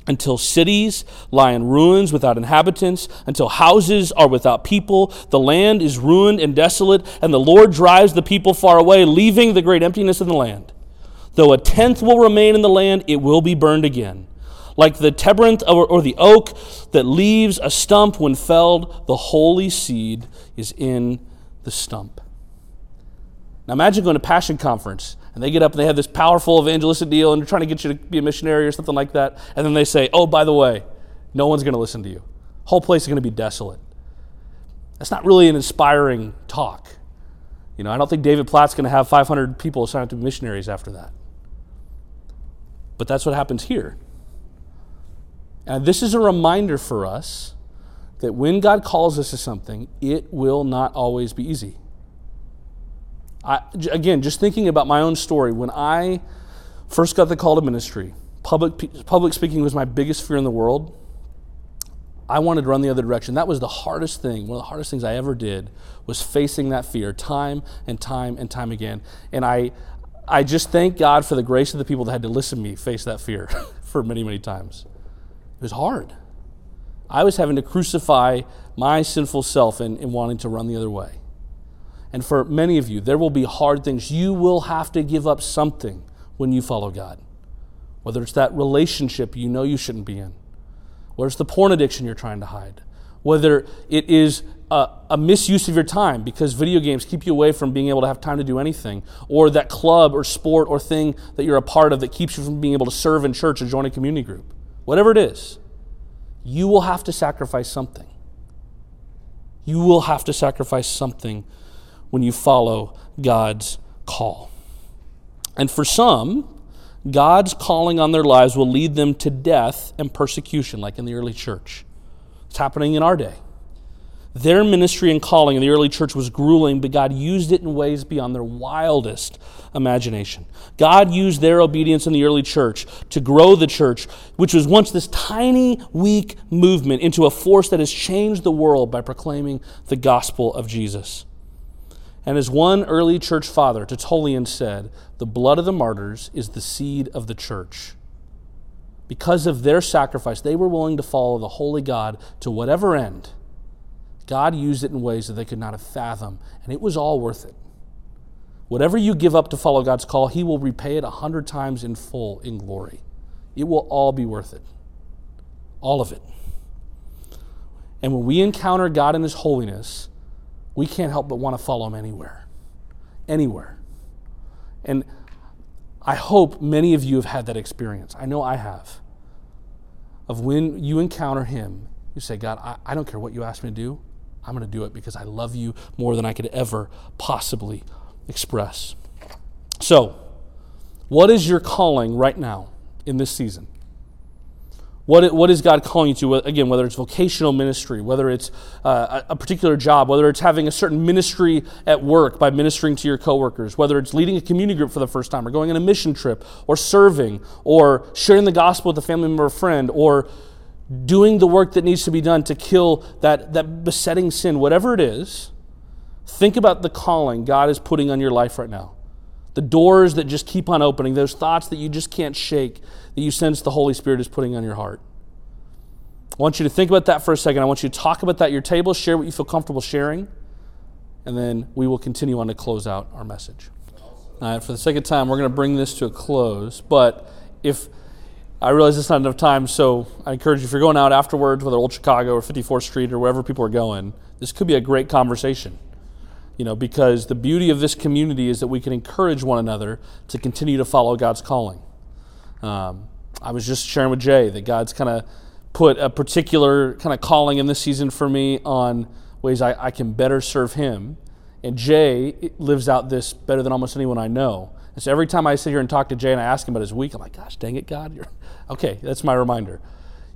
until cities lie in ruins without inhabitants, until houses are without people, the land is ruined and desolate, and the Lord drives the people far away, leaving the great emptiness of the land. Though a tenth will remain in the land, it will be burned again. Like the terebinth or, or the oak that leaves a stump when felled, the holy seed is in the stump. Now imagine going to Passion Conference and they get up and they have this powerful evangelistic deal and they're trying to get you to be a missionary or something like that. And then they say, oh, by the way, no one's going to listen to you. Whole place is going to be desolate. That's not really an inspiring talk. You know, I don't think David Platt's going to have 500 people sign up to be missionaries after that. But that's what happens here. And this is a reminder for us that when God calls us to something, it will not always be easy. I, again, just thinking about my own story, when I first got the call to ministry, public, public speaking was my biggest fear in the world. I wanted to run the other direction. That was the hardest thing. One of the hardest things I ever did was facing that fear time and time and time again. And I, I just thank God for the grace of the people that had to listen to me face that fear <laughs> for many, many times. It was hard. I was having to crucify my sinful self in, in wanting to run the other way. And for many of you, there will be hard things. You will have to give up something when you follow God. Whether it's that relationship you know you shouldn't be in, whether it's the porn addiction you're trying to hide, whether it is a, a, misuse of your time because video games keep you away from being able to have time to do anything, or that club or sport or thing that you're a part of that keeps you from being able to serve in church or join a community group. Whatever it is, you will have to sacrifice something. You will have to sacrifice something when you follow God's call. And for some, God's calling on their lives will lead them to death and persecution, like in the early church. It's happening in our day. Their ministry and calling in the early church was grueling, but God used it in ways beyond their wildest imagination. God used their obedience in the early church to grow the church, which was once this tiny, weak movement, into a force that has changed the world by proclaiming the gospel of Jesus. And as one early church father, Tertullian, said, the blood of the martyrs is the seed of the church. Because of their sacrifice, they were willing to follow the holy God to whatever end. God used it in ways that they could not have fathomed, and it was all worth it. Whatever you give up to follow God's call, He will repay it a hundred times in full in glory. It will all be worth it. All of it. And when we encounter God in His holiness, we can't help but want to follow him anywhere. Anywhere. And I hope many of you have had that experience. I know I have. Of when you encounter him, you say, God, I, I don't care what you ask me to do. I'm going to do it because I love you more than I could ever possibly express. So, what is your calling right now in this season? What, what is God calling you to? Again, whether it's vocational ministry, whether it's uh, a particular job, whether it's having a certain ministry at work by ministering to your coworkers, whether it's leading a community group for the first time, or going on a mission trip, or serving, or sharing the gospel with a family member or friend, or doing the work that needs to be done to kill that, that besetting sin, whatever it is, think about the calling God is putting on your life right now. The doors that just keep on opening, those thoughts that you just can't shake that you sense the Holy Spirit is putting on your heart. I want you to think about that for a second. I want you to talk about that at your table, share what you feel comfortable sharing, and then we will continue on to close out our message. All right, for the second time, we're going to bring this to a close. But if I realize it's not enough time, so I encourage you if you're going out afterwards, whether Old Chicago or 54th Street or wherever people are going, this could be a great conversation. You know, because the beauty of this community is that we can encourage one another to continue to follow God's calling. Um, I was just sharing with Jay that God's kind of put a particular kind of calling in this season for me on ways I, I can better serve Him. And Jay lives out this better than almost anyone I know. And so every time I sit here and talk to Jay and I ask him about his week, I'm like, gosh, dang it, God. You're... <laughs> Okay, that's my reminder.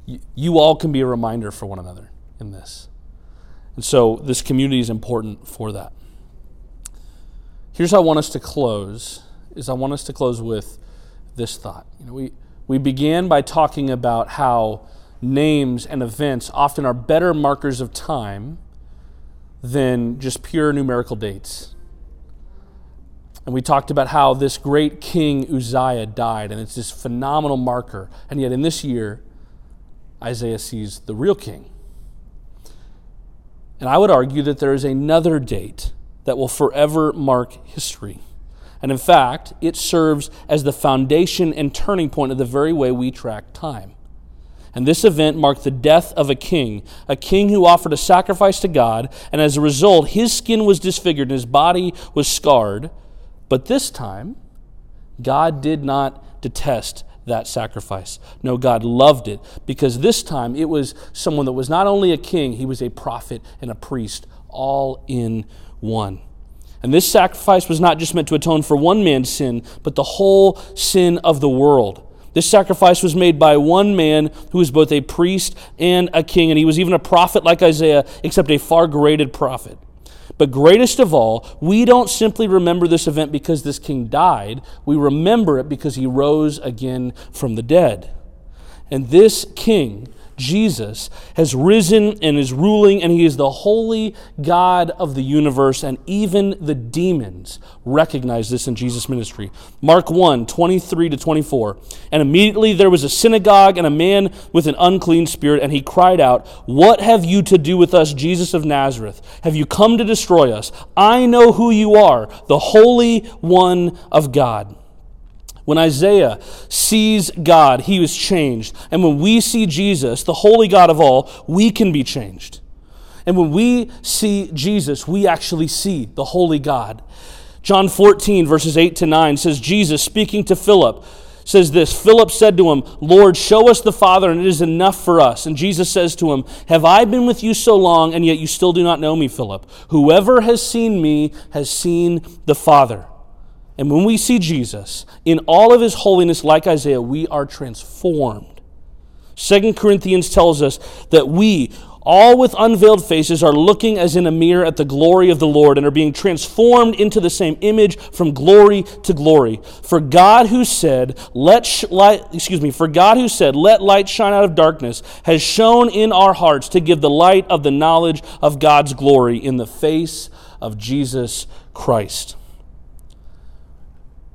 You, you all can be a reminder for one another in this. And so this community is important for that. Here's how I want us to close is I want us to close with this thought. You know, we, we began by talking about how names and events often are better markers of time than just pure numerical dates. And we talked about how this great king Uzziah died, and it's this phenomenal marker. And yet, in this year, Isaiah sees the real king. And I would argue that there is another date that will forever mark history. And in fact, it serves as the foundation and turning point of the very way we track time. And this event marked the death of a king, a king who offered a sacrifice to God, and as a result, his skin was disfigured and his body was scarred. But this time, God did not detest that sacrifice. No, God loved it because this time it was someone that was not only a king, he was a prophet and a priest, all in one. And this sacrifice was not just meant to atone for one man's sin, but the whole sin of the world. This sacrifice was made by one man who was both a priest and a king, and he was even a prophet like Isaiah, except a far greater prophet. But greatest of all, we don't simply remember this event because this king died, we remember it because he rose again from the dead. And this king Jesus has risen and is ruling, and he is the holy God of the universe, and even the demons recognize this in Jesus' ministry. Mark 1 23 to 24. And immediately there was a synagogue and a man with an unclean spirit, and he cried out, What have you to do with us, Jesus of Nazareth? Have you come to destroy us? I know who you are, the Holy One of God. When Isaiah sees God, he was changed. And when we see Jesus, the holy God of all, we can be changed. And when we see Jesus, we actually see the holy God. John 14, verses 8 to 9 says, Jesus speaking to Philip, says this Philip said to him, Lord, show us the Father, and it is enough for us. And Jesus says to him, Have I been with you so long, and yet you still do not know me, Philip? Whoever has seen me has seen the Father. And when we see Jesus in all of his holiness, like Isaiah, we are transformed. Second Corinthians tells us that we, all with unveiled faces, are looking as in a mirror at the glory of the Lord and are being transformed into the same image from glory to glory. For God who said, "Let sh- light," excuse me, for God who said, "Let light shine out of darkness," has shone in our hearts to give the light of the knowledge of God's glory in the face of Jesus Christ.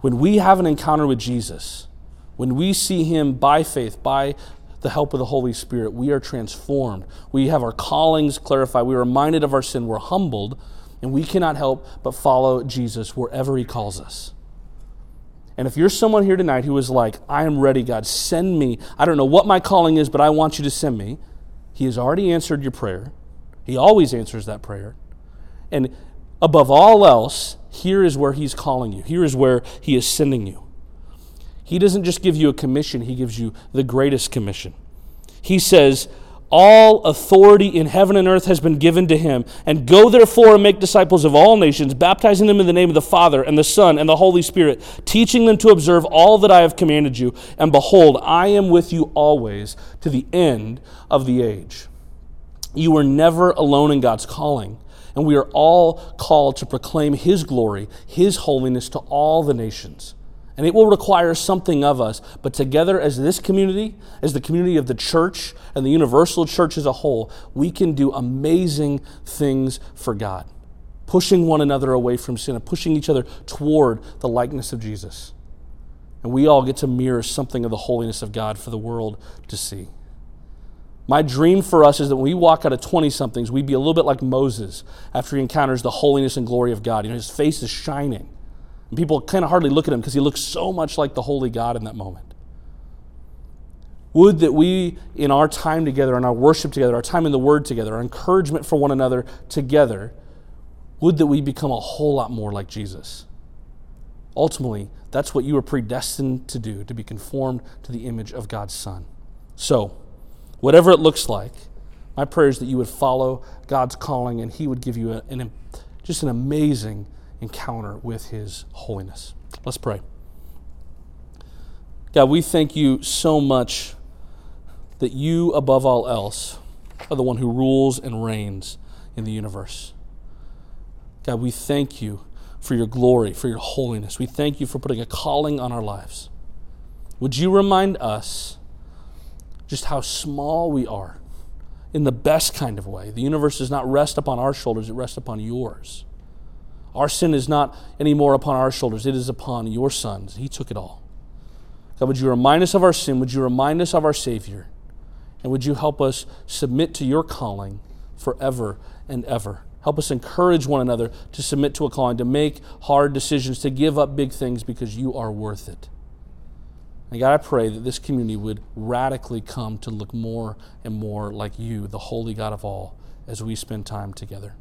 When we have an encounter with Jesus, when we see him by faith, by the help of the Holy Spirit, we are transformed. We have our callings clarified. We are reminded of our sin. We're humbled, and we cannot help but follow Jesus wherever he calls us. And if you're someone here tonight who is like, I am ready, God, send me. I don't know what my calling is, but I want you to send me. He has already answered your prayer. He always answers that prayer. And above all else, here is where He's calling you. Here is where He is sending you. He doesn't just give you a commission, He gives you the greatest commission. He says, all authority in heaven and earth has been given to him. And go therefore and make disciples of all nations, baptizing them in the name of the Father and the Son and the Holy Spirit, teaching them to observe all that I have commanded you. And behold, I am with you always to the end of the age. You are never alone in God's calling. And we are all called to proclaim His glory, His holiness to all the nations. And it will require something of us. But together, as this community, as the community of the church and the universal church as a whole, we can do amazing things for God, pushing one another away from sin and pushing each other toward the likeness of Jesus. And we all get to mirror something of the holiness of God for the world to see. My dream for us is that when we walk out of 20 somethings, we'd be a little bit like Moses after he encounters the holiness and glory of God. You know, his face is shining. And people kind of hardly look at him because he looks so much like the holy God in that moment. Would that we, in our time together, in our worship together, our time in the Word together, our encouragement for one another together, would that we become a whole lot more like Jesus. Ultimately, that's what you were predestined to do, to be conformed to the image of God's Son. So, whatever it looks like, my prayer is that you would follow God's calling and He would give you an, just an amazing encounter with His holiness. Let's pray. God, we thank you so much that you, above all else, are the one who rules and reigns in the universe. God, we thank you for your glory, for your holiness. We thank you for putting a calling on our lives. Would you remind us just how small we are in the best kind of way? The universe does not rest upon our shoulders, it rests upon yours. Our sin is not anymore upon our shoulders, it is upon your Son's. He took it all. God, would you remind us of our sin? Would you remind us of our Savior? And would you help us submit to your calling forever and ever? Help us encourage one another to submit to a calling, to make hard decisions, to give up big things because you are worth it. And God, I pray that this community would radically come to look more and more like you, the holy God of all, as we spend time together.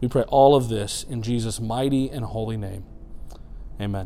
We pray all of this in Jesus' mighty and holy name. Amen.